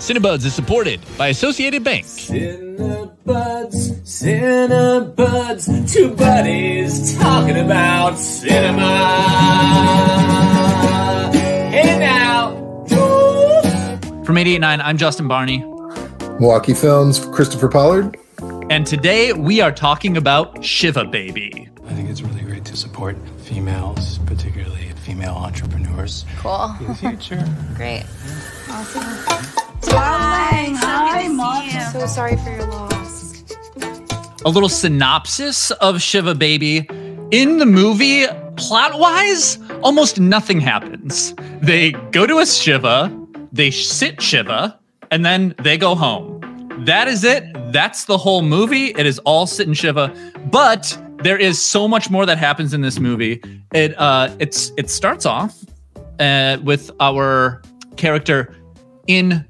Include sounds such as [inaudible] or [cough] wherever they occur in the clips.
Cinebuds is supported by Associated Bank. Cinebuds, Cinebuds, two buddies talking about cinema. Hey now, From 889, I'm Justin Barney. Milwaukee Films, Christopher Pollard. And today we are talking about Shiva Baby. I think it's really great to support females, particularly female entrepreneurs. Cool. In the future. [laughs] Great. Darling, hi, Mom. So sorry for your loss. A little synopsis of Shiva Baby. In the movie, plot wise, almost nothing happens. They go to a Shiva, they sit Shiva, and then they go home. That is it. That's the whole movie. It is all sit and Shiva. But there is so much more that happens in this movie. It uh it's it starts off uh, with our character in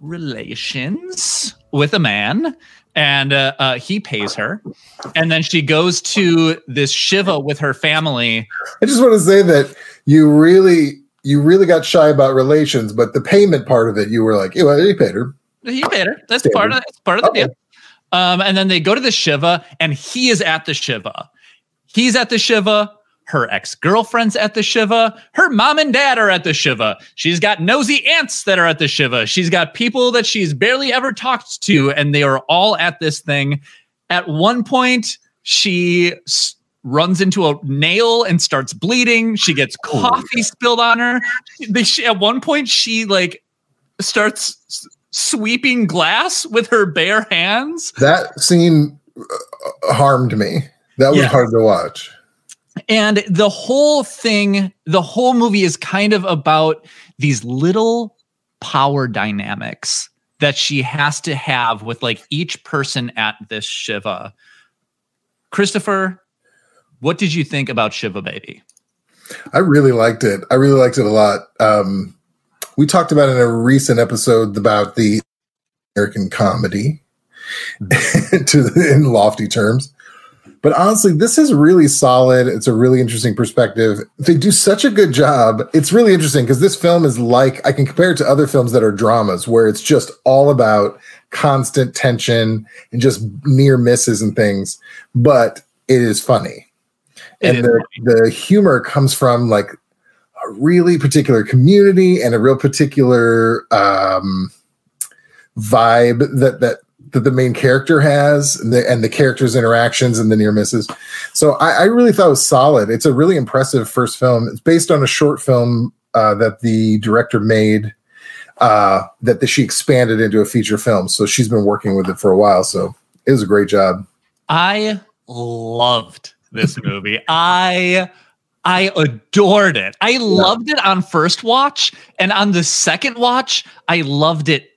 relations with a man and uh, uh, he pays her. And then she goes to this shiva with her family. I just want to say that you really, you really got shy about relations, but the payment part of it, you were like, "Yeah, you paid her." he paid her. That's part of that's part of the Okay. deal um, and then they go to the shiva and he is at the shiva. He's at the shiva her ex-girlfriend's at the shiva. Her mom and dad are at the shiva. She's got nosy aunts that are at the shiva. She's got people that she's barely ever talked to and they are all at this thing. At one point she s- runs into a nail and starts bleeding. She gets coffee spilled on her. They- she- at one point she like starts s- sweeping glass with her bare hands. That scene uh, harmed me. That was hard to watch. And the whole thing, the whole movie is kind of about these little power dynamics that she has to have with like each person at this Shiva. Christopher, what did you think about Shiva Baby? I really liked it. I really liked it a lot. Um, we talked about in a recent episode about the American comedy [laughs] to in lofty terms. But honestly, this is really solid. It's a really interesting perspective. They do such a good job. It's really interesting because this film is like I can compare it to other films that are dramas where it's just all about constant tension and just near misses and things, but it is funny It and the, the humor comes from like a really particular community and a real particular um, vibe that that that the main character has and the, and the characters interactions and the near misses. So I, I really thought it was solid. It's a really impressive first film. It's based on a short film uh, that the director made uh, that the, she expanded into a feature film. So she's been working with it for a while. So it was a great job. I loved this movie. I I adored it. I loved it on first watch. And on the second watch I loved it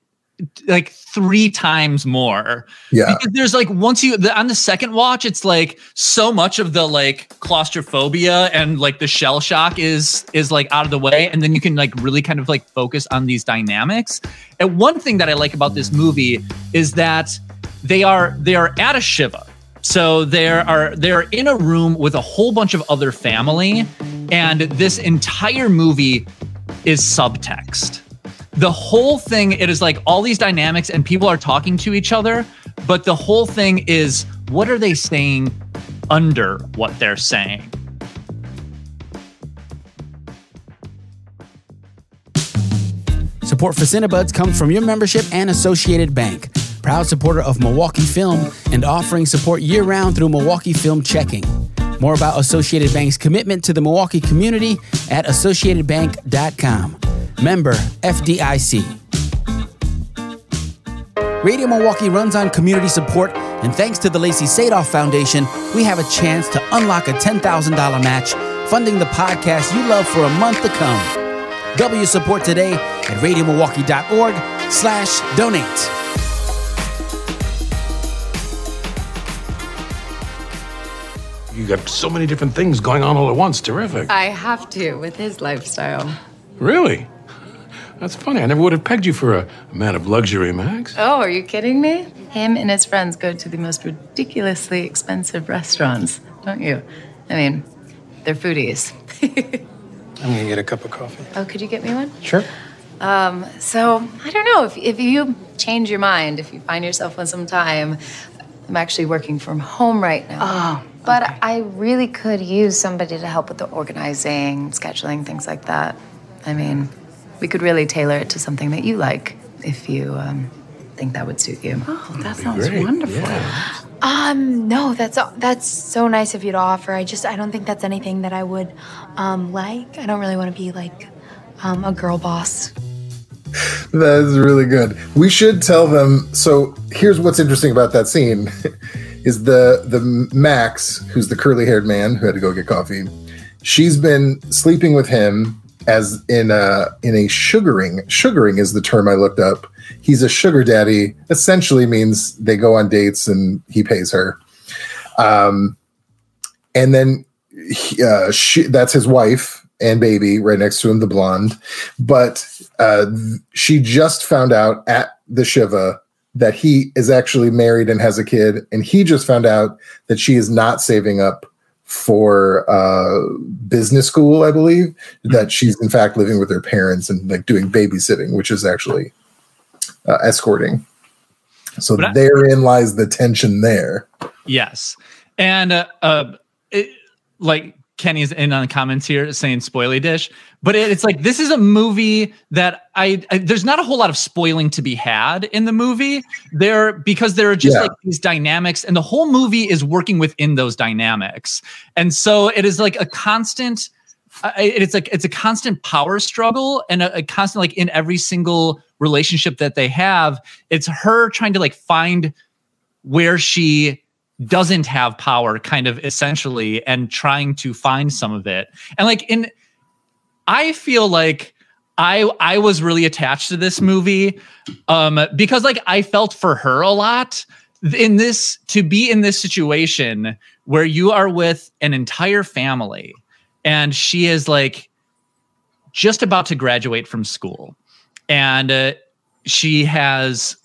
like 3 times more. yeah Because there's like once you the, on the second watch it's like so much of the like claustrophobia and like the shell shock is is like out of the way and then you can like really kind of like focus on these dynamics. And one thing that I like about this movie is that they are they are at a shiva. So there are they're in a room with a whole bunch of other family and this entire movie is subtext the whole thing it is like all these dynamics and people are talking to each other but the whole thing is what are they saying under what they're saying Support for Cinebuds comes from your membership and Associated Bank, proud supporter of Milwaukee Film and offering support year round through Milwaukee Film Checking. More about Associated Bank's commitment to the Milwaukee community at associatedbank.com. Member FDIC. Radio Milwaukee runs on community support, and thanks to the Lacey Sadoff Foundation, we have a chance to unlock a $10,000 match, funding the podcast you love for a month to come. Double your support today at radiomilwaukee.org slash donate. You got so many different things going on all at once. Terrific. I have to with his lifestyle. Really? That's funny. I never would have pegged you for a man of luxury, Max. Oh, are you kidding me? Him and his friends go to the most ridiculously expensive restaurants, don't you? I mean, they're foodies. [laughs] I'm gonna get a cup of coffee. oh, could you get me one? Sure. Um, so I don't know if if you change your mind, if you find yourself with some time, I'm actually working from home right now. Oh, but I really could use somebody to help with the organizing, scheduling, things like that. I mean, we could really tailor it to something that you like, if you um, think that would suit you. Oh, that sounds wonderful. Yeah. Um, no, that's that's so nice of you to offer. I just I don't think that's anything that I would um like. I don't really want to be like um a girl boss. That is really good. We should tell them. So here's what's interesting about that scene: [laughs] is the the Max, who's the curly haired man who had to go get coffee. She's been sleeping with him as in a in a sugaring. Sugaring is the term I looked up. He's a sugar daddy. Essentially means they go on dates and he pays her. Um, and then he, uh, she, that's his wife and baby right next to him, the blonde. But uh, she just found out at the Shiva that he is actually married and has a kid. And he just found out that she is not saving up for uh, business school, I believe, that she's in fact living with her parents and like doing babysitting, which is actually uh, escorting. So I- therein lies the tension there. Yes, and uh, uh it, like Kenny's in on the comments here saying spoily dish, but it, it's like this is a movie that I, I there's not a whole lot of spoiling to be had in the movie there because there are just Yeah. like these dynamics, and the whole movie is working within those dynamics, and so it is like a constant. It's like it's a constant power struggle and a, a constant like in every single relationship that they have. It's her trying to like find where she doesn't have power kind of essentially and trying to find some of it. And like in i feel like i i was really attached to this movie um because like i felt for her a lot. In this to be in this situation where you are with an entire family and she is like just about to graduate from school and uh, she has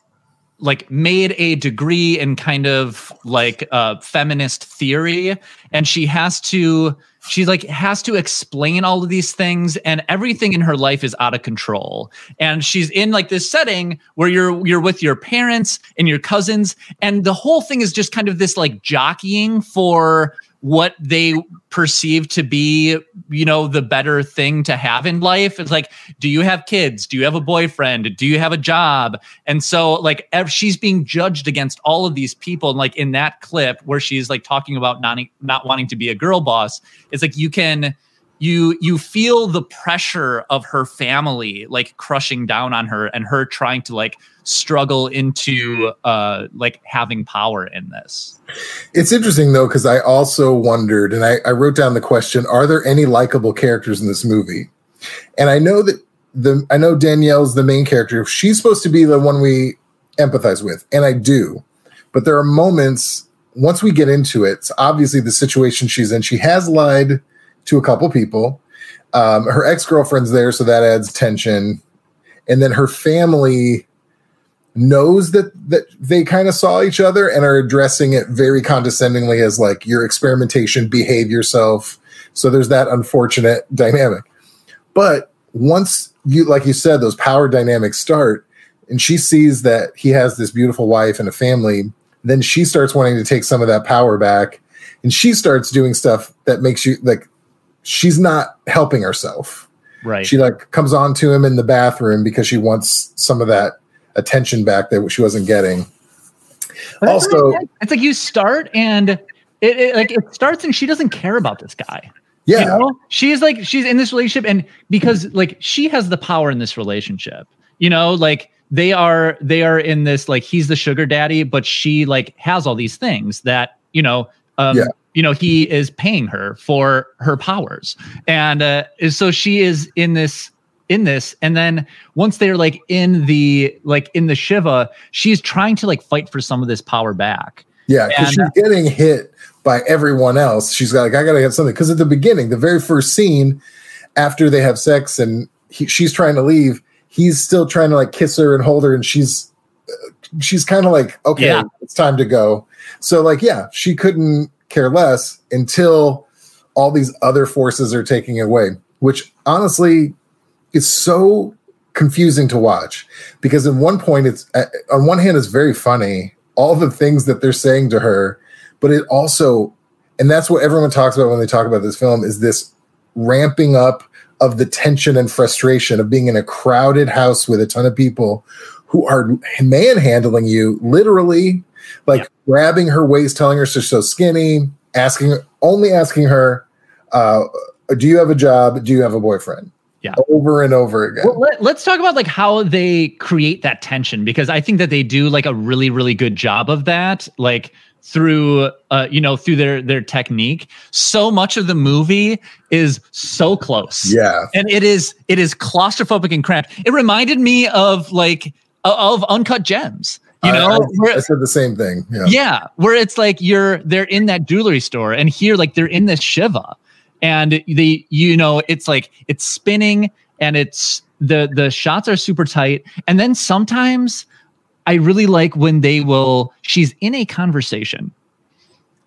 like made a degree in kind of like uh feminist theory and she has to she like has to explain all of these things and everything in her life is out of control. And she's in like this setting where you're you're with your parents and your cousins and the whole thing is just kind of this like jockeying for what they perceive to be you know the better thing to have in life. It's like do you have kids? Do you have a boyfriend? Do you have a job? And so like she's being judged against all of these people and like in that clip where she's like talking about not not wanting to be a girl boss it's like you can you you feel the pressure of her family like crushing down on her and her trying to like struggle into uh like having power in this It's interesting though, because I also wondered, and I, I wrote down the question: Are there any likable characters in this movie? And I know that the I know Danielle's the main character. She's supposed to be the one we empathize with, and I do. But there are moments once we get into it. Obviously the situation she's in. She has lied to a couple people. Um, her ex girlfriend's there, so that adds tension. And then her family knows that that they kind of saw each other and are addressing it very condescendingly as like your experimentation behave yourself so there's that unfortunate dynamic but once you like you said those power dynamics start and she sees that he has this beautiful wife and a family then she starts wanting to take some of that power back and she starts doing stuff that makes you like she's not helping herself. Right. She like comes on to him in the bathroom because she wants some of that attention back that she wasn't getting. But Also- it's like you start and it, it like it starts and she doesn't care about this guy. Yeah, You know, she's like she's in this relationship, and because like she has the power in this relationship, you know, like they are they are in this like he's the sugar daddy, but she like has all these things that you know, um, Yeah. You know, he is paying her for her powers, and uh, so she is in this in this and then once they're like in the like in the shiva she's trying to like fight for some of this power back yeah, because uh, she's getting hit by everyone else. She's like, I gotta get something. Because at the beginning, the very first scene after they have sex and he, she's trying to leave, he's still trying to like kiss her and hold her, and she's uh, she's kind of like, okay, Yeah. it's time to go. So like, yeah, she couldn't care less until all these other forces are taking away, which honestly is so confusing to watch because in one point it's uh, on one hand it's very funny all the things that they're saying to her but it also and that's what everyone talks about when they talk about this film is this ramping up of the tension and frustration of being in a crowded house with a ton of people who are manhandling you literally like grabbing her waist telling her she's so skinny asking only asking her uh, do you have a job? Do you have a boyfriend? Yeah. over and over again. Well, let, let's talk about like how they create that tension because I think that they do like a really really good job of that like through uh you know through their their technique. So much of the movie is so close. Yeah. And it is it is claustrophobic and cramped. It reminded me of like of uncut gems you I- know I, where- I said the same thing yeah. Yeah where it's like you're they're in that jewelry store and here like they're in this shiva and the you know it's like it's spinning and it's the the shots are super tight. And then sometimes i really like when they will she's in a conversation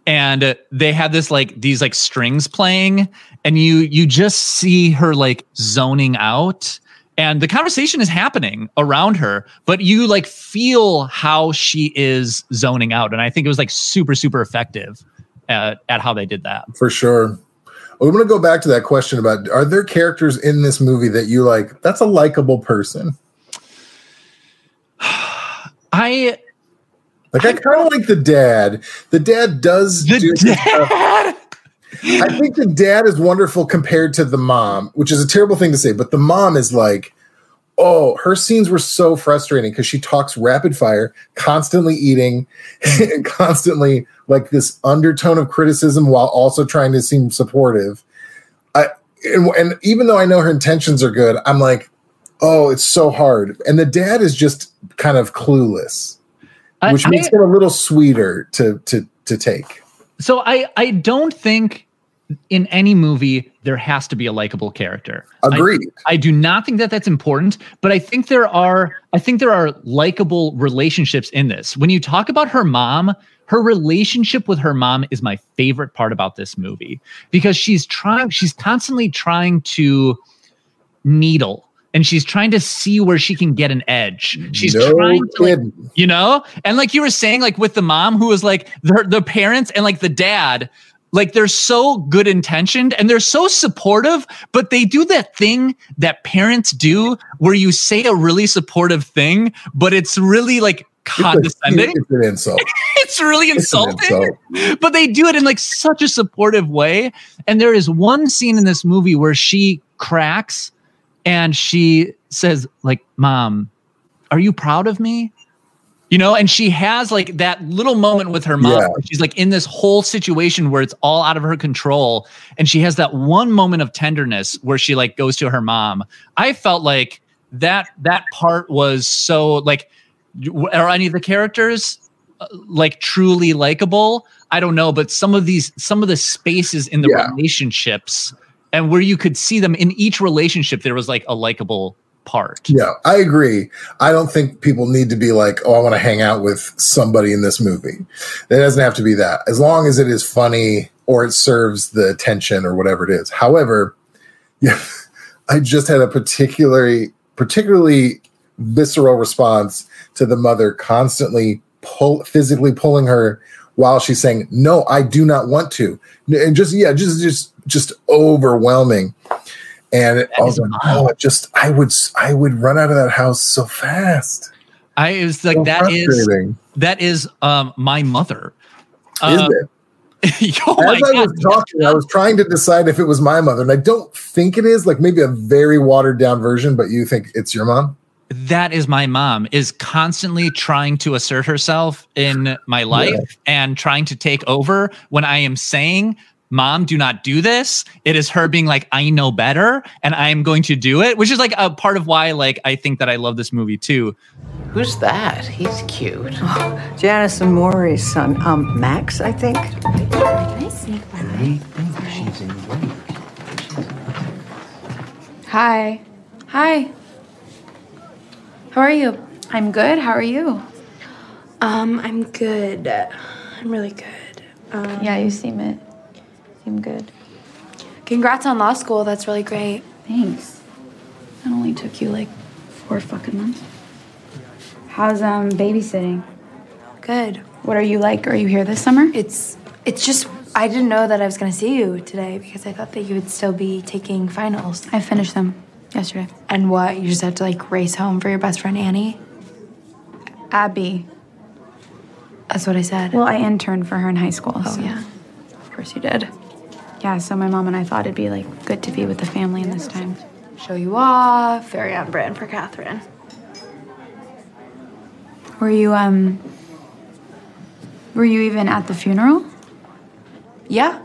and they have this like these like strings playing and you you just see her like zoning out and the conversation is happening around her but you like feel how she is zoning out. And i think it was like super super effective at, at how they did that. For sure. I'm going to go back to that question about are there characters in this movie that you like that's a likable person? [sighs] I like i kind of like the dad. The dad does the do dad I think the dad is wonderful compared to the mom, which is a terrible thing to say, but the mom is like, oh, her scenes were so frustrating because she talks rapid fire, constantly eating, and [laughs] constantly like this undertone of criticism while also trying to seem supportive. I and, and even though I know her intentions are good, I'm like, oh, it's so hard. And the dad is just kind of clueless, I- which I- makes it a little sweeter to to to take. So i i don't think in any movie there has to be a likable character I- Agreed. I do not think that that's important, but I think there are I think there are likable relationships in this. When you talk about her mom, her relationship with her mom is my favorite part about this movie because she's trying she's constantly trying to needle and she's trying to see where she can get an edge. She's No trying to like, you know? And like you were saying like with the mom who was like the the parents and like the dad like they're so good intentioned and they're so supportive, but they do that thing that parents do where you say a really supportive thing, but it's really like condescending. It's an insult. [laughs] It's really It's insulting, insult. but they do it in like such a supportive way. And there is one scene in this movie where she cracks and she says, like, Mom, are you proud of me? You know, and she has like that little moment with her mom. Yeah. She's like in this whole situation where it's all out of her control. And she has that one moment of tenderness where she like goes to her mom. I felt like that that part was so like are any of the characters uh, like truly likable? I don't know, but some of these some of the spaces in the Yeah. relationships and where you could see them in each relationship there was like a likable part. Yeah, I agree. I don't think people need to be like, oh, I want to hang out with somebody in this movie. It doesn't have to be that. As long as it is funny or it serves the tension or whatever it is. However, [laughs] yeah, I just had a particularly particularly visceral response to the mother constantly pull physically pulling her while she's saying, "No, I do not want to." And just yeah, just just just overwhelming. And I was like, oh, it just I would I would run out of that house so fast. I was like So that is that is um my mother. Is Um, it? [laughs] oh As I God. was talking, I was trying to decide if it was my mother, and I don't think it is. Like maybe a very watered down version, but you think it's your mom? that is my mom is constantly trying to assert herself in my life and trying to take over when I am saying, Mom, do not do this. It is her being like, I know better and I am going to do it, which is like a part of why like I think that I love this movie too. Who's that? He's cute. [laughs] Janice and Maury's son, um, Max, I think. Hi. Hi. How are you? I'm good. How are you? Um, I'm good. I'm really good. Um, Yeah, you seem it. Seem good. Congrats on law school. That's really great. Thanks. It only took you like four fucking months. How's um babysitting? Good. What are you like? Are you here this summer? It's it's just I didn't know that I was gonna see you today because I thought that you would still be taking finals. I finished them yesterday. And what? You just had to like race home for your best friend Annie? Abby. That's what I said. Well, I interned for her in high school. Oh, so- yeah. Of course you did. Yeah, so my mom and I thought it'd be like good to be with the family in this time. Show you off. Very on brand for Catherine. Were you um were you even at the funeral? Yeah.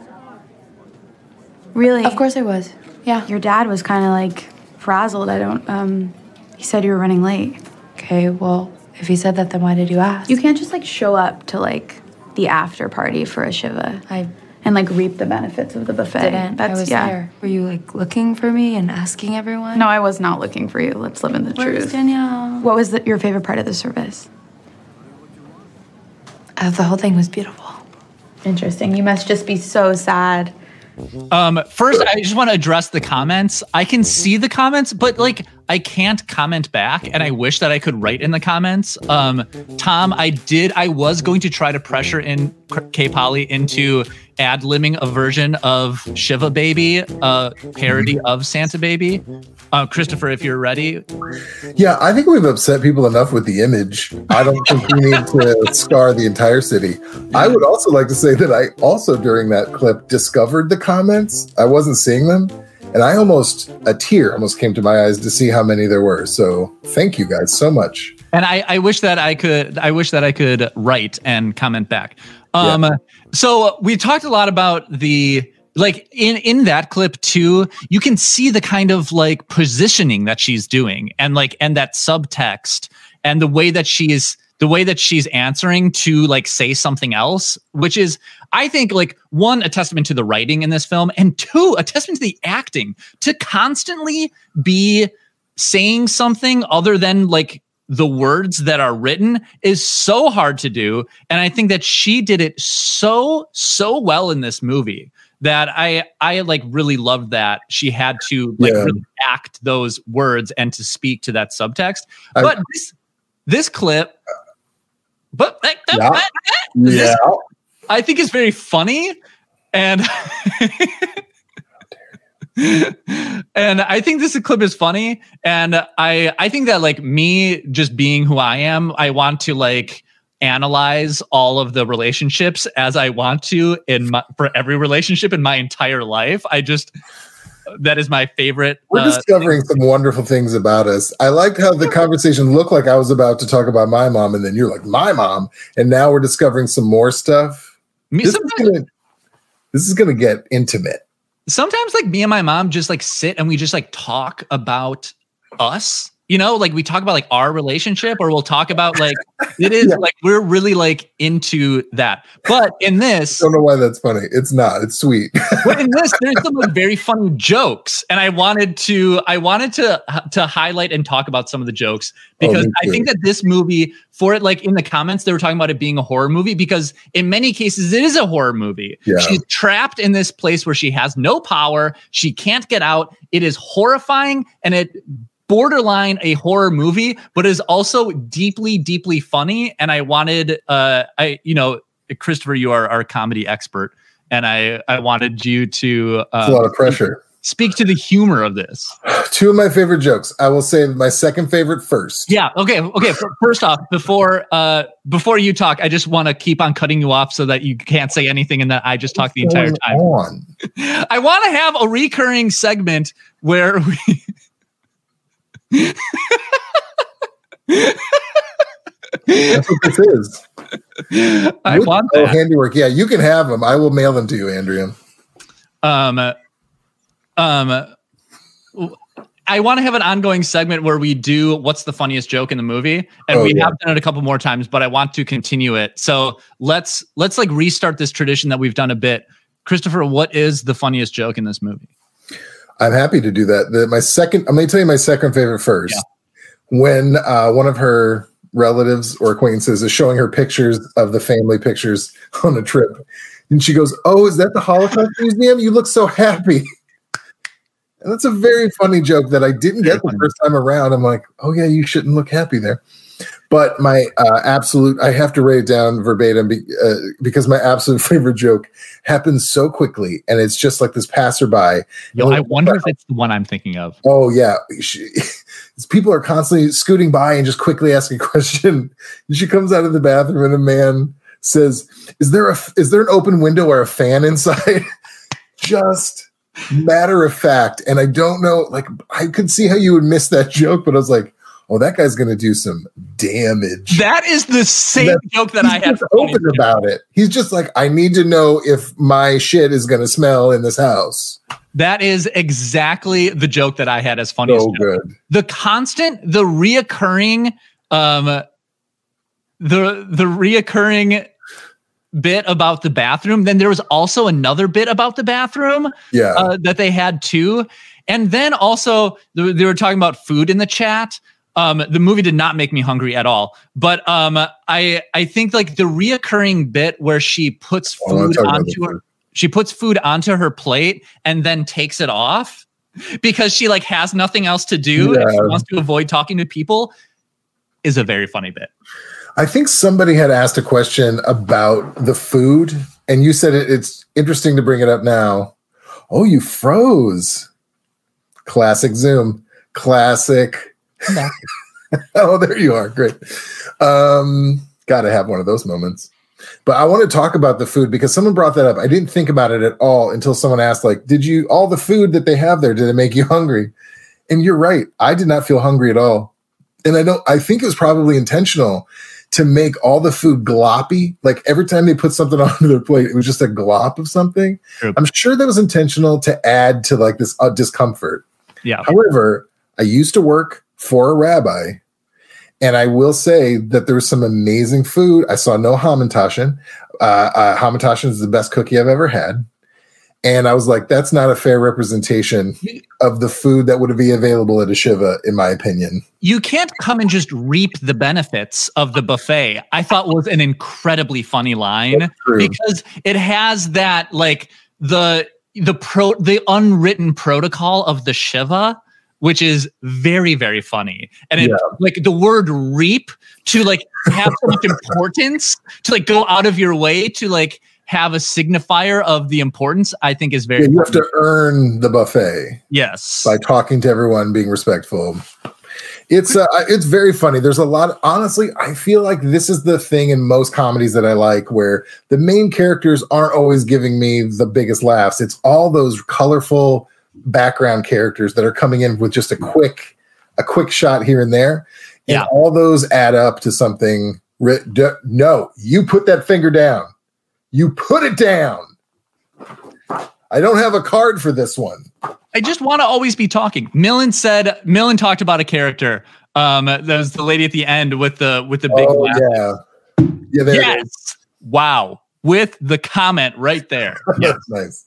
Really? Of course I was. Yeah. Your dad was kind of like frazzled. I don't um he said you were running late. Okay, well, if he said that, then why did you ask? You can't just like show up to like the after party for a shiva. I and like reap the benefits of the buffet. didn't. That's I was yeah. there. Were you like looking for me and asking everyone? No, I was not looking for you. Let's live in the Where's truth. Danielle? What was the, your favorite part of the service? Uh, the whole thing was beautiful. Interesting. You must just be so sad. Um, first, I just want to address the comments. I can see the comments, but like I can't comment back, and I wish that I could write in the comments. Um, Tom, I did. I was going to try to pressure in K Polly into ad libbing a version of Shiva Baby, a parody of Santa Baby. Uh, Christopher, if you're ready, Yeah, I think we've upset people enough with the image. I don't think we need to [laughs] scar the entire city. I would also like to say that I also, during that clip, discovered the comments. I wasn't seeing them. And I almost, a tear almost came to my eyes to see how many there were. So thank you guys so much. and I, I wish that I could. I wish that I could write and comment back. Um, so we talked a lot about the like in in that clip too. You can see the kind of like positioning that she's doing, and like and that subtext, and the way that she is the way that she's answering to like say something else, which is I think like one a testament to the writing in this film, and two a testament to the acting to constantly be saying something other than like the words that are written is so hard to do and i think that she did it so so well in this movie that i i like really loved that she had to like Yeah. really act those words and to speak to that subtext I- but this this clip but like, Yeah. this, Yeah. I think it's very funny and [laughs] and I think this clip is funny and I I think that like me just being who I am I want to like analyze all of the relationships as I want to in my, for every relationship in my entire life I just that is my favorite We're uh, discovering some wonderful things about us. I liked how the conversation looked like I was about to talk about my mom, and then you're like, my mom. And now we're discovering some more stuff. me, This is gonna, this is gonna get intimate. sometimes like me and my mom just like sit and we just like talk about us you know like we talk about like our relationship or we'll talk about like [laughs] it is Yeah. like we're really like into that but in this I Don't know why that's funny. It's not. It's sweet. [laughs] but in this there's some like very funny jokes and i wanted to i wanted to uh, to highlight and talk about some of the jokes oh, because Oh, i think that this movie for it like in the comments they were talking about it being a horror movie because in many cases it is a horror movie Yeah. she's trapped in this place where she has no power she can't get out it is horrifying and it borderline a horror movie but is also deeply deeply funny and i wanted uh i you know christopher you are our comedy expert and i i wanted you to It's a lot uh, of pressure. speak to the humor of this [laughs] Two of my favorite jokes. I will say my second favorite first. yeah okay okay first off before uh before you talk i just want to keep on cutting you off so that you can't say anything and that i just talk the entire time On. [laughs] I want to have a recurring segment where we. That's what this is. I With- want oh, that. handiwork. Yeah, you can have them. I will mail them to you, Andrea. Um, um, I want to have an ongoing segment where we do what's the funniest joke in the movie, and Oh, we yeah. have done it a couple more times, but I want to continue it. So let's let's like restart this tradition that we've done a bit. Christopher, what is the funniest joke in this movie? I'm happy to do that. The, my second, I'm going to tell you my second favorite first. When uh, one of her relatives or acquaintances is showing her pictures of the family pictures [laughs] on a trip, and she goes, "Oh, is that the Holocaust Museum? You look so happy." And that's a very funny joke that I didn't get the first time around. I'm like, oh yeah, you shouldn't look happy there. But my uh, absolute, I have to write it down verbatim be, uh, because my absolute [laughs] favorite joke happens so quickly, and it's just like this passerby. Yo, I wonder if it's the one I'm thinking of. Oh yeah, she, [laughs] people are constantly scooting by and just quickly asking a [laughs] question. She comes out of the bathroom, and a man says, "Is there a is there an open window or a fan inside?" just matter of fact, and I don't know. Like I could see how you would miss that joke, but I was like, oh, that guy's going to do some damage. That is the same joke that I had. Open about it. He's just like, I need to know if my shit is going to smell in this house. That is exactly the joke that I had as funny. So good. The constant, the reoccurring, um, the the reoccurring bit about the bathroom. Then there was also another bit about the bathroom. Yeah, uh, that they had too. And then also they were talking about food in the chat. Um, the movie did not make me hungry at all, but um, I I think like the reoccurring bit where she puts oh, food onto her, she puts food onto her plate and then takes it off because she like has nothing else to do yeah. and she wants to avoid talking to people is a very funny bit. I think somebody had asked a question about the food, and you said it, it's interesting to bring it up now. Oh, you froze. Classic Zoom. Classic [laughs] oh, there you are. Great. Um, Got to have one of those moments. But I want to talk about the food because someone brought that up. I didn't think about it at all until someone asked, like, did you, all the food that they have there, did it make you hungry? And you're right. I did not feel hungry at all. And I don't, I think it was probably intentional to make all the food gloppy. Like every time they put something [laughs] onto their plate, it was just a glop of something. Yep. I'm sure that was intentional to add to like this uh, discomfort. Yeah. However, I used to work for a rabbi. And I will say that there was some amazing food. I saw no hamantaschen. Uh, uh, hamantaschen is the best cookie I've ever had. And I was like, that's not a fair representation of the food that would be available at a Shiva, in my opinion. You can't come and just reap the benefits of the buffet. I thought was an incredibly funny line because it has that like the the pro the unwritten protocol of the Shiva which is very very funny. And it, yeah. like the word reap to like have so much importance to like go out of your way to like have a signifier of the importance i think is very yeah, you have to earn the buffet yes. by talking to everyone being respectful. It's uh, it's very funny. There's a lot honestly i feel like this is the thing in most comedies that i like where the main characters aren't always giving me the biggest laughs. It's all those colorful background characters that are coming in with just a quick a quick shot here and there. And yeah. all those add up to something no you put that finger down. You put it down. I don't have a card for this one. I just want to always be talking. Millen said millen talked about a character um that was the lady at the end with the with the big oh, yeah. Yeah yes. Wow. With the comment right there. [laughs] Yes nice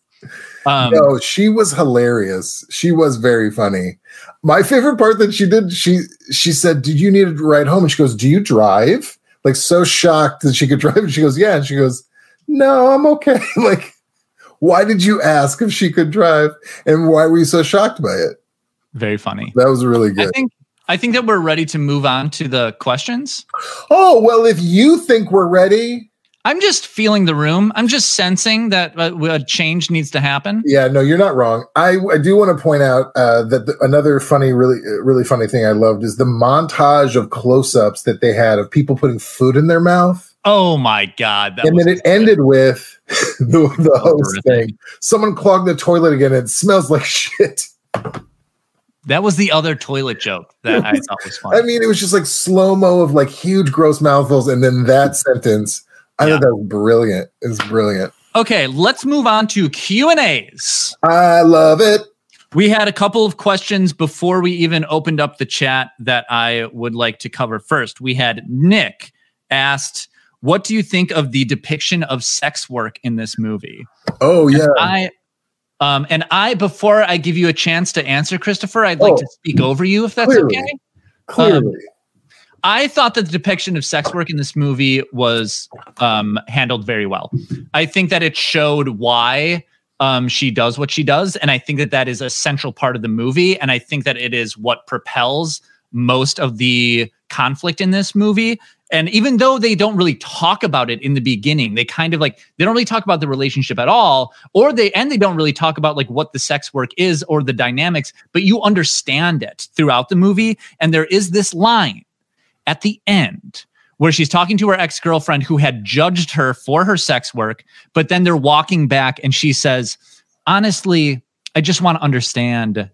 um, no, she was hilarious. She was very funny. My favorite part that she did, she she said, "Did you need a ride home?" And she goes, "Do you drive?" Like so shocked that she could [laughs] drive. And she goes, "Yeah." And she goes, "No, I'm okay." [laughs] like, why did you ask if she could drive, and why were you so shocked by it? Very funny. That was really good. I think I think that we're ready to move on to the questions. Oh well, if you think we're ready, I'm just feeling the room. I'm just sensing that a, a change needs to happen. Yeah, no, you're not wrong. I, I do want to point out uh, that the, another funny, really, really funny thing I loved is the montage of close-ups that they had of people putting food in their mouth. Oh my god! and then it ended with [laughs] the, the host thing. Someone clogged the toilet again. And it smells like [laughs] shit. That was the other toilet joke that I [laughs] thought was funny. I mean, it was just like slow mo of like huge gross mouthfuls, and then that sentence I yeah. thought that was brilliant. It's brilliant. Okay, let's move on to Q and A's. I love it. We had a couple of questions before we even opened up the chat that I would like to cover first. We had Nick asked, "What do you think of the depiction of sex work in this movie?" Oh yeah, and I. Um, and I, before I give you a chance to answer, Christopher, I'd like oh, to speak over you if that's clearly, okay. Clearly. Um, I thought that the depiction of sex work in this movie was um, handled very well. I think that it showed why um, she does what she does. And I think that that is a central part of the movie. And I think that it is what propels most of the conflict in this movie. And even though they don't really talk about it in the beginning, they kind of like they don't really talk about the relationship at all, or they and they don't really talk about like what the sex work is or the dynamics, but you understand it throughout the movie. And there is this line at the end where she's talking to her ex girlfriend who had judged her for her sex work, but then they're walking back and she says, Honestly, I just want to understand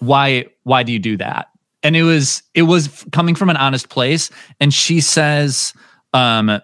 why why do you do that? And it was it was coming from an honest place. And she says um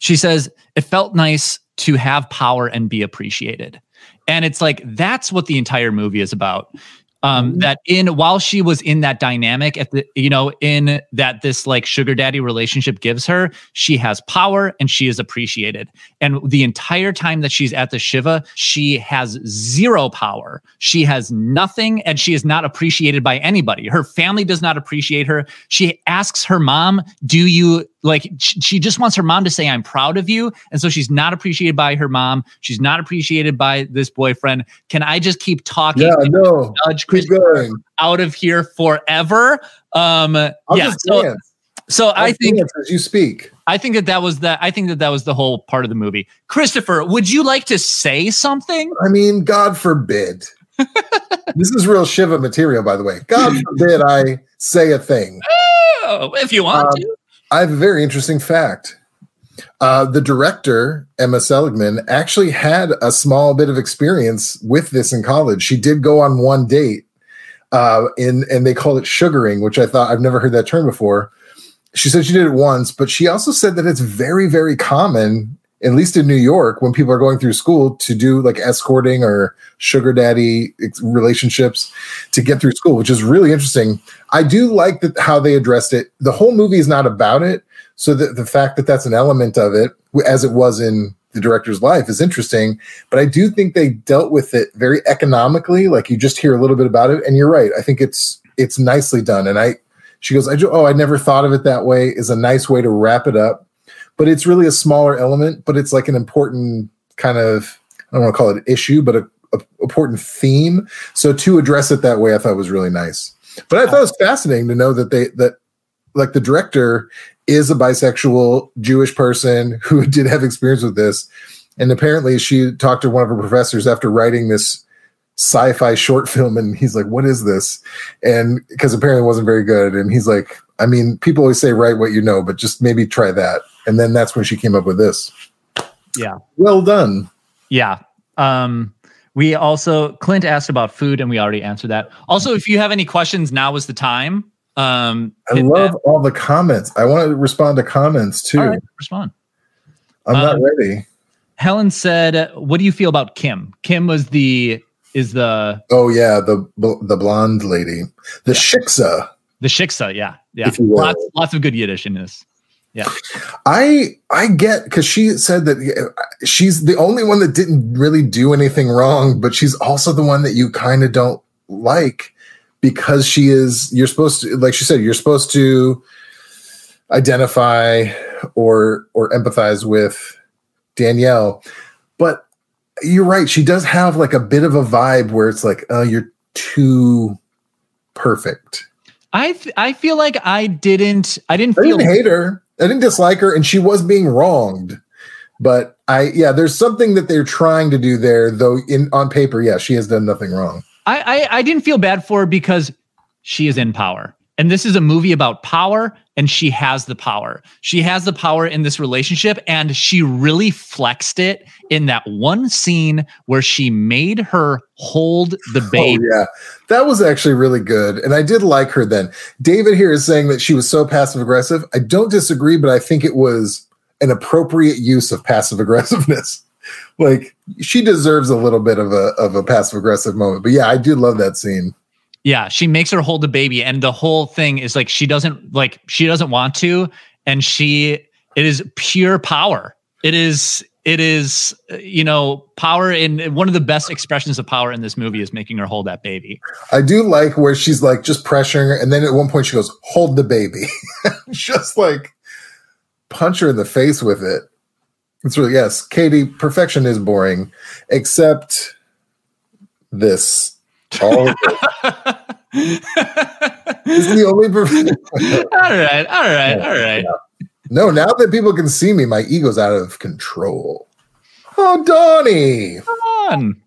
she says it felt nice to have power and be appreciated. And it's like that's what the entire movie is about um that in while she was in that dynamic at the you know in that this like sugar daddy relationship gives her she has power and she is appreciated. And the entire time that she's at the shiva she has zero power. She has nothing and she is not appreciated by anybody. Her family does not appreciate her. She asks her mom do you like she just wants her mom to say i'm proud of you. And so she's not appreciated by her mom. She's not appreciated by this boyfriend. Can i just keep talking Yeah, no. judge Keep going. out of here forever um I'll yeah so, so i think as you speak. i think that that was that i think that that was the whole part of the movie christopher would you like to say something I mean, God forbid. [laughs] this is real Shiva material, by the way. God forbid I say a thing. oh, if you want Um, to I have a very interesting fact. Uh, the director, Emma Seligman, actually had a small bit of experience with this in college. She did go on one date, uh, in and they called it sugaring, which I thought I've never heard that term before. She said she did it once, but she also said that it's very, very common, at least in New York, when people are going through school to do like escorting or sugar daddy relationships to get through school, which is really interesting. I do like that how they addressed it. The whole movie is not about it, so the the fact that that's an element of it, as it was in the director's life, is interesting. But I do think they dealt with it very economically. Like you just hear a little bit about it, and you're right. I think it's it's nicely done. And I, she goes, I ju- oh, I never thought of it that way. Is a nice way to wrap it up. But it's really a smaller element, but it's like an important kind of I don't want to call it issue, but a, a important theme. So to address it that way, I thought was really nice. But I thought it was fascinating to know that they that like the director is a bisexual Jewish person [laughs] who did have experience with this. And apparently she talked to one of her professors after writing this sci-fi short film and he's like, What is this? And because apparently it wasn't very good. And he's like, I mean, people always say write what you know, but just maybe try that. And then that's when she came up with this. yeah Well done. Yeah. Um, we also Clint asked about food, and we already answered that. Also, if you have any questions, now is the time. Um, I love that. all the comments. I want to respond to comments too. Right, respond. I'm not Um, ready. Helen said, "What do you feel about Kim? Kim was the is the Oh yeah, the the blonde lady, the shiksa. the shiksa. Yeah, yeah. If you will. Lots lots of good Yiddish in this. Yeah, I I get because she said that she's the only one that didn't really do anything wrong, but she's also the one that you kind of don't like because she is. You're supposed to, like she said, you're supposed to identify or or empathize with Danielle, but you're right. She does have like a bit of a vibe where it's like, oh, you're too perfect. I th- I feel like I didn't I didn't I feel didn't hate her. I didn't dislike her, and she was being wronged. But I, yeah, there's something that they're trying to do there, though. In on paper, yeah, she has done nothing wrong. I, I I didn't feel bad for her because she is in power. And this is a movie about power, and she has the power. She has the power in this relationship, and she really flexed it in that one scene where she made her hold the oh, baby. Oh yeah, that was actually really good, and I did like her then. David here is saying that she was so passive aggressive. I don't disagree, but I think it was an appropriate use of passive aggressiveness. Like she deserves a little bit of a of a passive aggressive moment. But yeah, I do love that scene. Yeah, she makes her hold the baby, and the whole thing is like she doesn't like she doesn't want to, and she it is pure power. It is it is you know power in one of the best expressions of power in this movie is making her hold that baby. I do like where she's like just pressuring her, and then at one point she goes, "Hold the baby," [laughs] just like punch her in the face with it. It's really yes, Katie. Perfection is boring, except this. All this [laughs] is the only perfection. all right, all right, all right. No, now that people can see me, my ego's out of control. Oh, Donnie. Come on.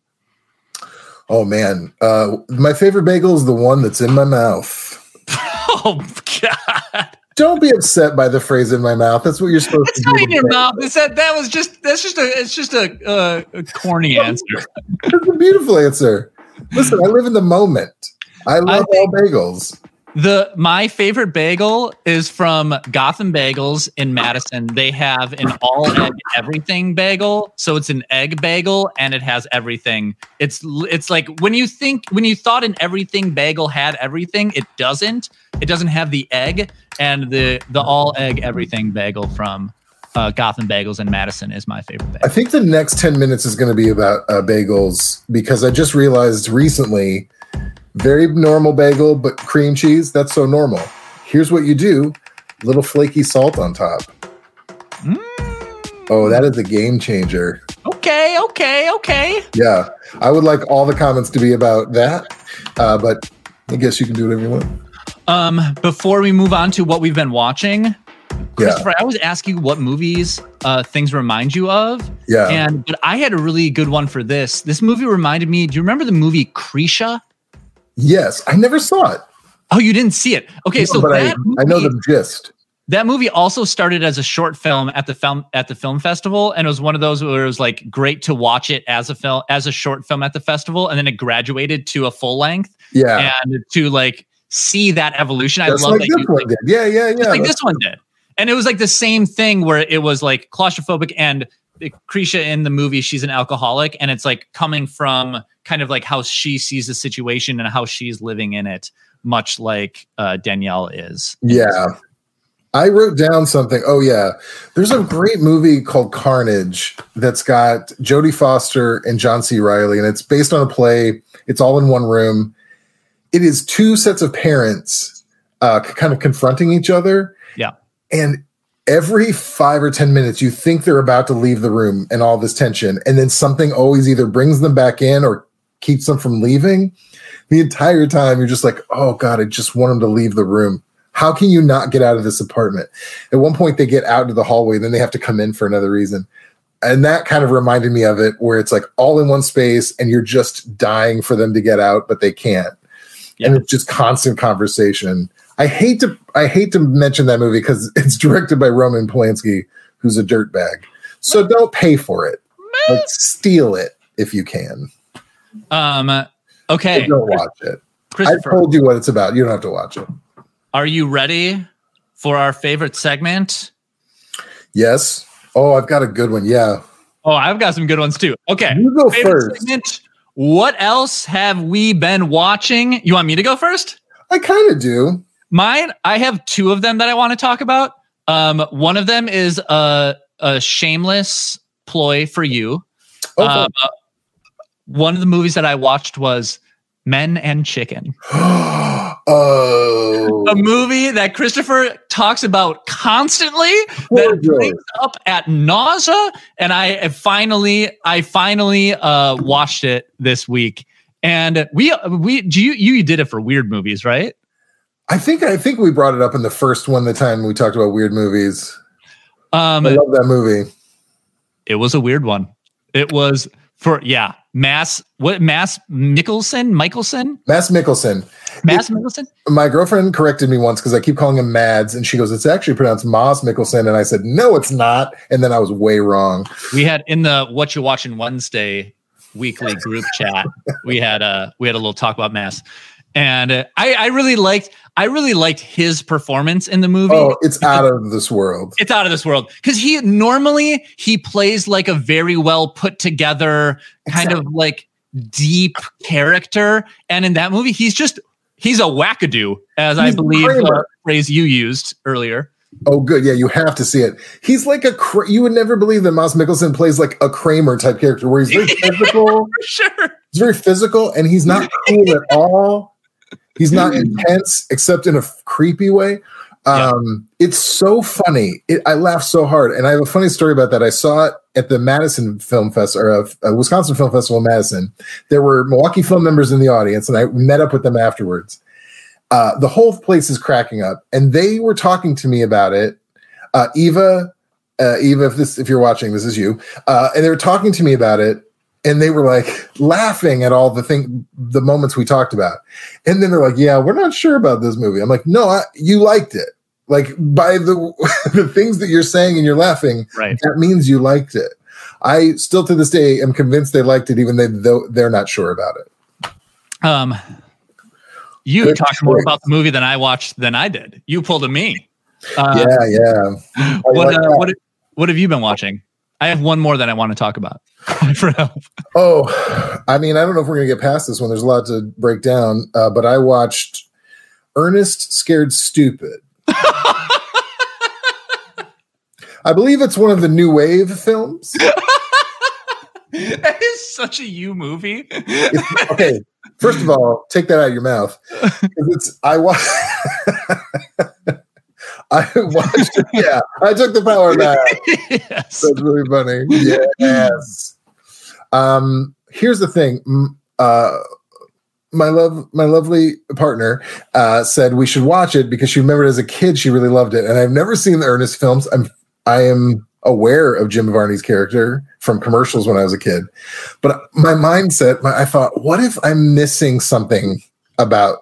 Oh man, uh, my favorite bagel is the one that's in my mouth. [laughs] Oh God. Don't be upset by the phrase "in my mouth." That's what you're supposed It's to do. not in your mouth. It's that that was just that's just a it's just a, uh, a corny [laughs] answer. That's a beautiful answer. Listen, I live in the moment. I love all bagels. The my favorite bagel is from Gotham Bagels in Madison. They have an all egg everything bagel, so it's an egg bagel and it has everything. It's it's like when you think when you thought an everything bagel had everything, it doesn't. It doesn't have the egg and the the all egg everything bagel from uh, Gotham Bagels in Madison is my favorite bagel. I think the next 10 minutes is going to be about uh, bagels because I just realized recently very normal bagel, but cream cheese. That's so normal. Here's what you do little flaky salt on top. Oh, that is a game changer. Okay, okay, okay. Yeah. I would like all the comments to be about that. Uh, but I guess you can do whatever you want. Um, before we move on to what we've been watching, Yeah. Christopher, I always ask you what movies uh, things remind you of. Yeah. And but I had a really good one for this. This movie reminded me. Do you remember the movie Krisha? Yes. I never saw it. Oh, you didn't see it. Okay, No, so but I, that I know the gist. that movie also started as a short film at the film at the film festival, and it was one of those where it was like great to watch it as a film as a short film at the festival, and then it graduated to a full length. Yeah. and to like see that evolution. I love like that this you one did. Yeah, yeah, yeah. just like this one did. And it was like the same thing where it was like claustrophobic and Krisha in the movie, she's an alcoholic, and it's like coming from kind of like how she sees the situation and how she's living in it, much like uh, Danielle is. Yeah. I wrote down something. Oh yeah. There's a great movie called Carnage that's got Jodie Foster and John C. Reilly and it's based on a play. It's all in one room. It is two sets of parents uh kind of confronting each other Yeah. and every 5 or 10 minutes you think they're about to leave the room and all this tension and then something always either brings them back in or keeps them from leaving. The entire time you're just like, "Oh god, I just want them to leave the room." How can you not get out of this apartment? At one point, they get out into the hallway, then they have to come in for another reason. And that kind of reminded me of it, where it's like all in one space and you're just dying for them to get out, but they can't. And it's just constant conversation. I hate to I hate to mention that movie because [laughs] it's directed by Roman Polanski, who's a dirtbag. So don't pay for it. Like steal it if you can. Um, okay. Don't watch it. I told you what it's about. You don't have to watch it. Are you ready for our favorite segment? Yes. Oh, I've got a good one. Yeah. Oh, I've got some good ones too. Okay. You go Favorite first. segment. What else have we been watching? You want me to go first? I kind of do. Mine, I have two of them that I want to talk about. Um, one of them is a, a shameless ploy for you. Okay. Um, one of the movies that I watched was Men and Chicken, [gasps] oh. a movie that Christopher talks about constantly Poor that brings up at nausea. And I finally, I finally uh, watched it this week. And we, we, do you, you did it for weird movies, right? I think I think we brought it up in the first one the time we talked about weird movies. Um, I love that movie. It was a weird one. It was for yeah, Mass what Mass Mikkelsen, Michelson, Mass Mikkelsen. Mass Mikkelsen. My girlfriend corrected me once because I keep calling him Mads, and she goes, "It's actually pronounced Moss Mikkelsen," and I said, "No, it's not," and then I was way wrong. We had in the What You Watching Wednesday weekly group chat. We had a we had a little talk about Mass, and uh, I I really liked I really liked his performance in the movie. Oh, it's out of this world. it's out of this world because he normally he plays like a very well put together kind of like deep character and in that movie he's just he's a wackadoo as i believe uh, phrase you used earlier Oh, good. Yeah, you have to see it. He's like a. You would never believe that Moss Mikkelsen plays like a Kramer type character, where he's very [laughs] physical. sure He's very physical, and he's not cool at all. He's not intense, except in a creepy way. Um, It's so funny. It, I laughed so hard, and I have a funny story about that. I saw it at the Madison Film Fest or uh, uh, Wisconsin Film Festival in Madison. There were Milwaukee film members in the audience, and I met up with them afterwards. Uh, the whole place is cracking up, and they were talking to me about it. Uh, Eva, uh, Eva, if this if you're watching, this is you. Uh, and they were talking to me about it, and they were like laughing at all the thing, the moments we talked about. And then they're like, "Yeah, we're not sure about this movie." I'm like, "No, I, you liked it." Like by the [laughs] the things that you're saying and you're laughing, Right. that means you liked it. I still to this day am convinced they liked it, even though they're not sure about it. Um, you talked more about the movie than I watched than I did. You pulled a me. Uh, yeah, yeah. [laughs] What, like uh, what what have you been watching? I have one more that I want to talk about. [laughs] For help. Oh, I mean, I don't know if we're gonna get past this one. There's a lot to break down, uh, but I watched Ernest Scared Stupid. [laughs] I believe it's one of the new wave films. that is such a you movie. Okay, first of all, take that out of your mouth. [laughs] It's I watched. [laughs] I watched. Yeah, I took the power back. yes. That's really funny. Yes. Um, here's the thing. Uh, my love, my lovely partner uh, said we should watch it because she remembered as a kid she really loved it, and I've never seen the Ernest films. I'm I am aware of Jim Varney's character from commercials when I was a kid, but my mindset, my, I thought, what if I'm missing something about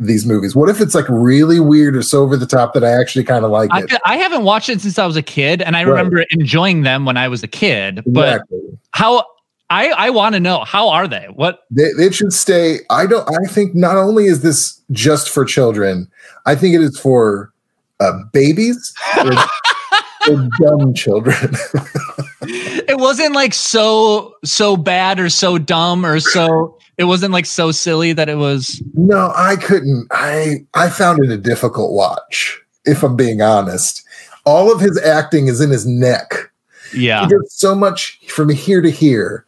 these movies? What if it's like really weird or so over the top that I actually kind of like it? I haven't watched it since I was a kid, and I Right. remember enjoying them when I was a kid. But Exactly. how I I want to know how are they? What They, they should stay. I don't. I think not only is this just for children, I think it is for uh, babies or, [laughs] or dumb children. [laughs] it wasn't like so so bad or so dumb or so it wasn't like so silly that it was no, I couldn't. I I found it a difficult watch. If I'm being honest, all of his acting is in his neck. yeah He does so much from here to here,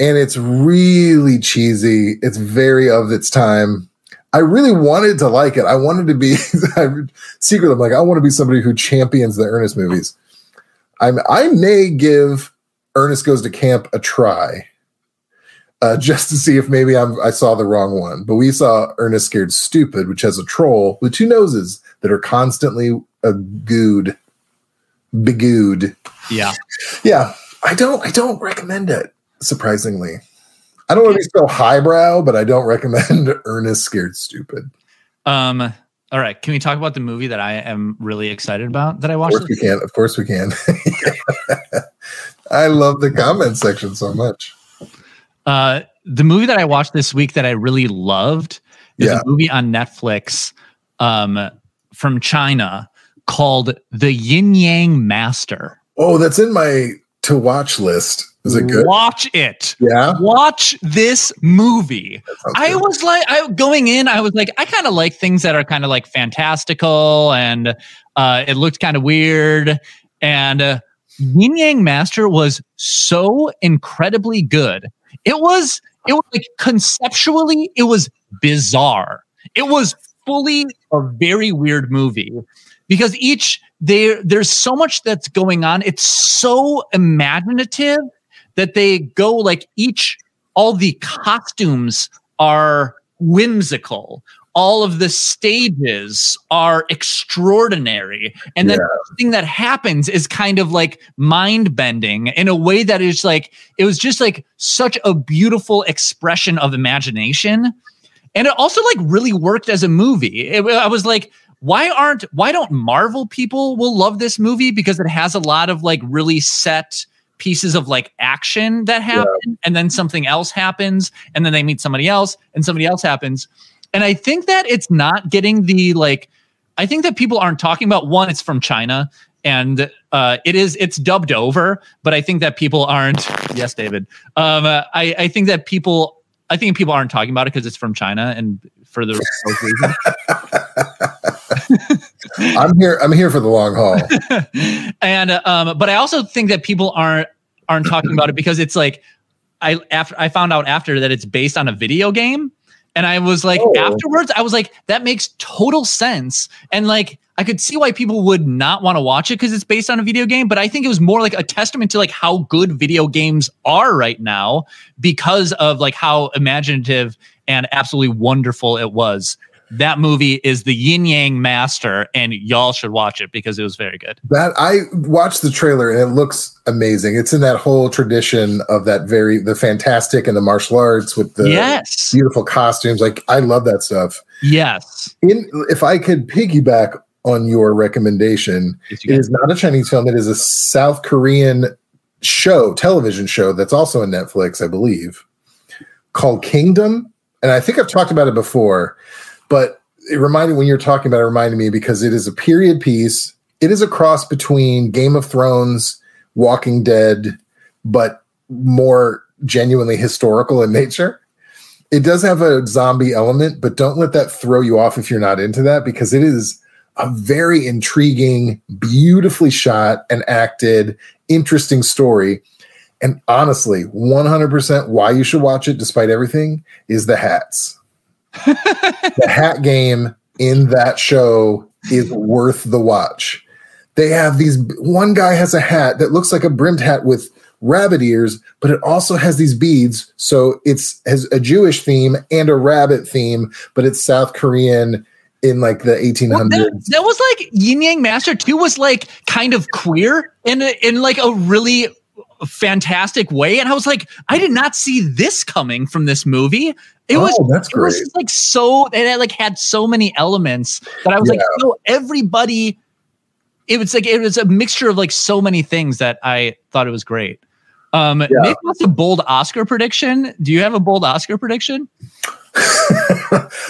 and it's really cheesy. It's very of its time. I really wanted to like it. I wanted to be [laughs] I, secretly. I'm like, I want to be somebody who champions the Ernest movies. I'm. I may give Ernest Goes to Camp a try, uh, [laughs] just to see if maybe I'm. I saw the wrong one. But we saw Ernest Scared Stupid, which has a troll with two noses that are constantly uh, gooed, begooed. yeah [laughs] Yeah, I don't. I don't recommend it. Surprisingly, I don't want to be so highbrow, but I don't recommend [laughs] Ernest Scared Stupid. um all right can we talk about the movie that i am really excited about that i watched? Of course we can. Of course we can. I love the comment section so much. Uh the movie that i watched this week that i really loved is Yeah. a movie on netflix um from china called the yin yang master Oh, that's in my to watch list. Is it good? watch it Yeah. watch this movie I good. was like, I going in, I was like, I kind of like things that are kind of like fantastical, and uh, it looked kind of weird. And uh, Yin Yang Master was so incredibly good. It was, it was like conceptually, it was bizarre. It was fully a very weird movie because each there, there's so much that's going on. It's so imaginative that they go like each all the costumes are whimsical all of the stages are extraordinary. And then Yeah. everything that happens is kind of like mind bending in a way that is like it was just like such a beautiful expression of imagination. And it also like really worked as a movie. It- i was like why aren't why don't marvel people will love this movie? Because it has a lot of like really set pieces of like action that happen and then something else happens and then they meet somebody else and somebody else happens and i think that it's not getting the like i think that people aren't talking about one it's from china and uh, it is it's dubbed over but i think that people aren't yes david um, uh, I, I think that people i think people aren't talking about it because it's from china and for the those reasons [laughs] I'm here. I'm here for the long haul. [laughs] and um, but I also think that people aren't aren't talking about it because it's like I after I found out after that it's based on a video game, and I was like Oh. afterwards I was like that makes total sense, and like I could see why people would not want to watch it because it's based on a video game. But I think it was more like a testament to like how good video games are right now because of like how imaginative and absolutely wonderful it was. That movie is the yin yang master, and y'all should watch it because it was very good. That I watched the trailer and it looks amazing. It's in that whole tradition of that very the fantastic and the martial arts with the Yes. beautiful costumes. Like I love that stuff. Yes. In if I could piggyback on your recommendation, Yes, it is not a Chinese film. It is a South Korean show, television show that's also on Netflix, I believe, called Kingdom. And I think I've talked about it before, but it reminded when you're talking about it, it reminded me because it is a period piece. It is a cross between Game of Thrones, Walking Dead, but more genuinely historical in nature. It does have a zombie element, but don't let that throw you off if you're not into that because it is a very intriguing, beautifully shot and acted, interesting story. And honestly, 100% why you should watch it despite everything is the hats. The hat game in that show is worth the watch. They have these one guy has a hat that looks like a brimmed hat with rabbit ears, but it also has these beads. So it's has a Jewish theme and a rabbit theme, but it's South Korean in like the 1800s. Well, that, that was like Yin Yang Master 2 was like kind of queer in a, in like a really fantastic way. And I was like, I did not see this coming from this movie. It was Oh, that's it was great. like so it had like had so many elements that I was like, Yeah. no, everybody it was like it was a mixture of like so many things that I thought it was great. Um Nick wants a bold Oscar prediction. Do you have a bold Oscar prediction? [laughs]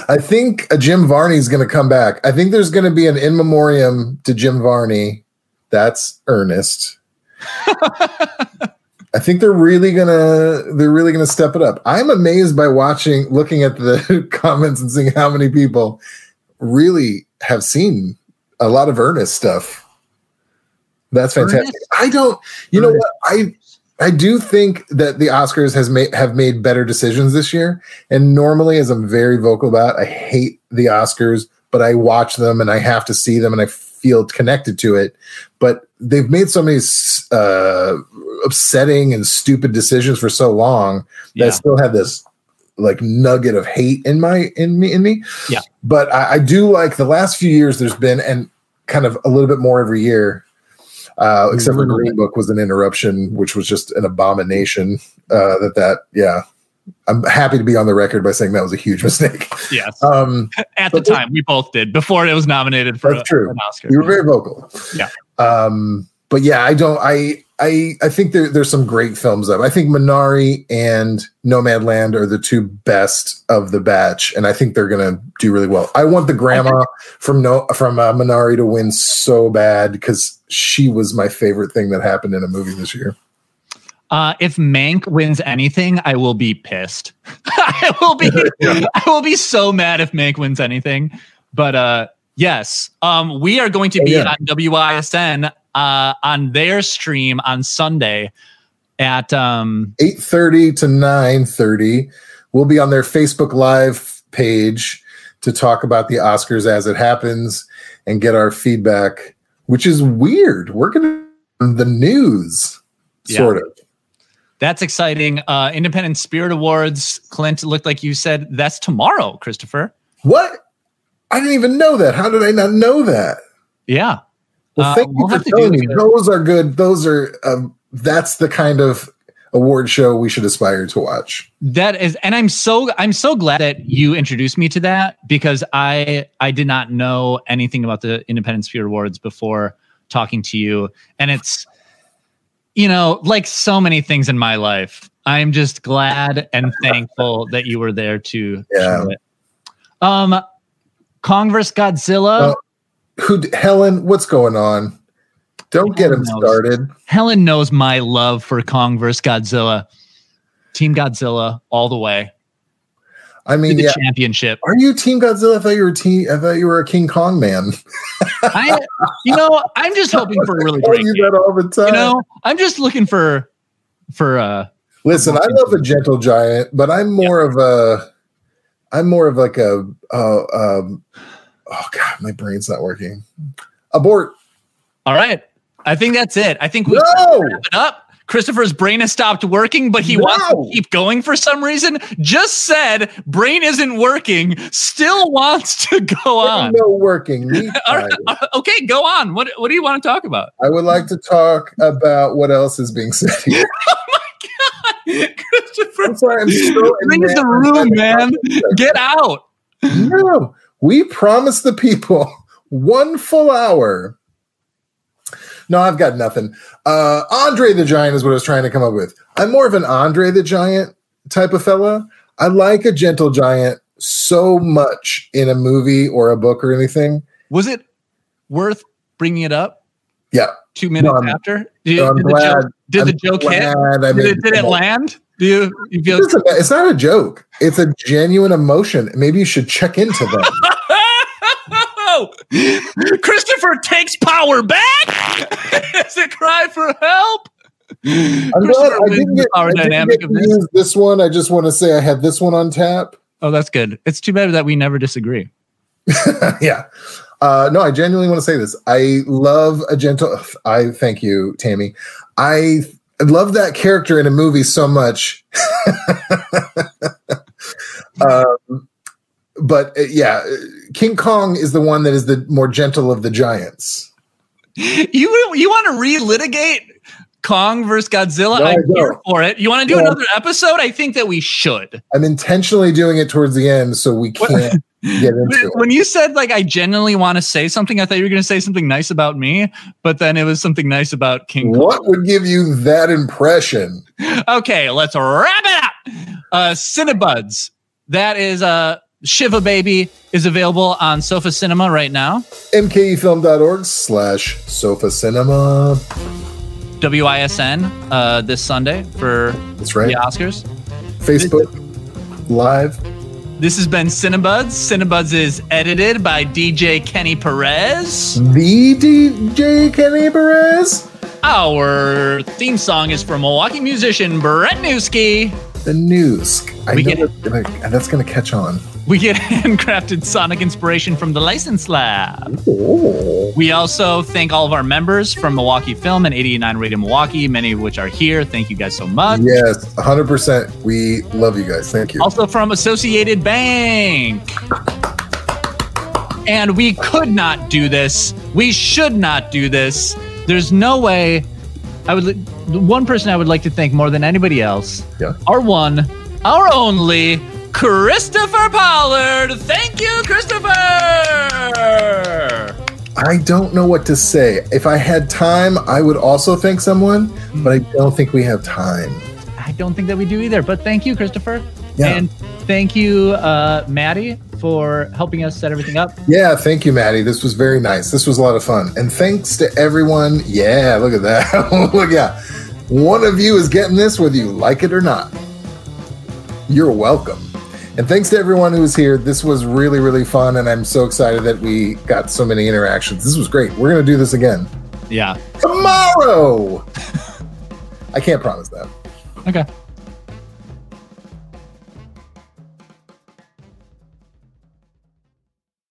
I think uh, Jim Varney's going to come back. I think there's going to be an in memoriam to Jim Varney. That's earnest. I think they're really gonna they're really gonna step it up. I'm amazed by watching, looking at the [laughs] comments and seeing how many people really have seen a lot of Ernest stuff. That's fantastic. Ernest? I don't, you know what? I I do think that the Oscars has made have made better decisions this year. And normally, as I'm very vocal about, I hate the Oscars, but I watch them and I have to see them and I feel connected to it. But they've made so many uh, upsetting and stupid decisions for so long that I still have this like nugget of hate in my in me in me. Yeah. But I, I do like the last few years. There's been and kind of a little bit more every year. Uh, except for Green Book was an interruption, which was just an abomination. Uh, that that yeah, I'm happy to be on the record by saying that was a huge mistake. Yes. Um, [laughs] At the time, we both did before it was nominated for, That's a- true. an Oscar. you were very vocal. Yeah. Um, but yeah, I don't. I I I think there, there's some great films up. I think Minari and Nomadland are the two best of the batch, and I think they're gonna do really well. I want the grandma from no from uh, Minari to win so bad because she was my favorite thing that happened in a movie this year. Uh, if Mank wins anything, I will be pissed. [laughs] I will be [laughs] I will be so mad if Mank wins anything. But uh yes, um we are going to Oh, be yeah. on WISN uh on their stream on Sunday at um eight thirty to nine thirty. We'll be on their Facebook Live page to talk about the Oscars as it happens and get our feedback, which is weird. We're gonna the news, Yeah. sort of. That's exciting. Uh Independent Spirit Awards, Clint looked like you said that's tomorrow, Christopher. What? I didn't even know that. How did I not know that? Yeah. Well, Uh, thank we'll you for telling me. Those are good. Those are. Um, that's the kind of award show we should aspire to watch. That is, and I'm so I'm so glad that you introduced me to that because I I did not know anything about the Independent Spirit Awards before talking to you, and it's you know like so many things in my life. I'm just glad and thankful that you were there to Yeah. show it. Um, Kong versus Godzilla. Well, who? Helen, what's going on? Don't get him knows? started. Helen knows my love for Kong vs. Godzilla. Team Godzilla all the way I mean, the yeah. championship. Are you Team Godzilla? I thought you were team. I thought you were a King Kong man. I, you know, I'm just hoping for a really tell [laughs] great. you game. that all the time. You know, I'm just looking for, for uh, Listen, I love a gentle giant, but I'm more of a, I'm more of like a, uh, um, oh god, my brain's not working. Abort. All right. I think that's it. I think we No! wrap it up. Christopher's brain has stopped working, but he wants to keep going for some reason. Just said brain isn't working, still wants to go on. No working. Me [laughs] All right, time. uh, okay, go on. What what do you want to talk about? I would like to talk about what else is being said here. [laughs] Oh my god. [laughs] Christopher, I'm sorry, I'm so leave the room, man. Get out. No, we promised the people one full hour. No, I've got nothing. Uh, Andre the Giant is what I was trying to come up with. I'm more of an Andre the Giant type of fella. I like a gentle giant so much in a movie or a book or anything. Was it worth bringing it up Yeah. two minutes No, after? Did, I'm did the glad- joke, did the joke hit? Did it, did it land? Do you, you feel It's, a- it's not a joke. It's a genuine emotion. Maybe you should check into that. [laughs] [laughs] Christopher takes power back. [laughs] it's a cry for help. I'm glad I didn't get, power I didn't dynamic get this. use this one. I just want to say I had this one on tap. Oh, that's good. It's too bad that we never disagree. [laughs] yeah. Uh, no, I genuinely want to say this. I love a gentle. I thank you, Tammy. I love that character in a movie so much. um, but uh, yeah, uh, King Kong is the one that is the more gentle of the giants. You you want to relitigate Kong versus Godzilla? No, I'm here for it. You want to do Yeah. another episode? I think that we should. I'm intentionally doing it towards the end so we can't get [laughs] into it. When you said like I genuinely want to say something, I thought you were going to say something nice about me, but then it was something nice about King Kong. What would give you that impression? [laughs] Okay, let's wrap it up. Uh, Cinebuds. That is uh, Shiva Baby is available on Sofa Cinema right now. mkefilm.org slash sofa cinema. WISN uh, this Sunday for That's right. the Oscars. Facebook live. This has been Cinebuds. Cinebuds is edited by DJ Kenny Perez. The DJ Kenny Perez. Our theme song is from Milwaukee musician Brett Newski. The news. I We know get- that's gonna, that's gonna catch on. [laughs] We get handcrafted sonic inspiration from the License Lab. Oh. We also thank all of our members from Milwaukee Film and 89 Radio Milwaukee, many of which are here. Thank you guys so much. Yes, 100%. We love you guys. Thank you. Also from Associated Bank. And we could not do this. We should not do this. There's no way. I would. the One person I would like to thank more than anybody else. Yeah. Our one, our only, Christopher Pollard. Thank you, Christopher. I don't know what to say. If I had time, I would also thank someone, but I don't think we have time. I don't think that we do either, but thank you, Christopher. Yeah. And thank you, uh, Maddie, for helping us set everything up. Yeah, thank you, Maddie. This was very nice. This was a lot of fun. And thanks to everyone. Yeah, look at that. [laughs] look, yeah. One of you is getting this, whether you like it or not. You're welcome. And thanks to everyone who was here. This was really, really fun. And I'm so excited that we got so many interactions. This was great. We're going to do this again Yeah. tomorrow. [laughs] I can't promise that. Okay.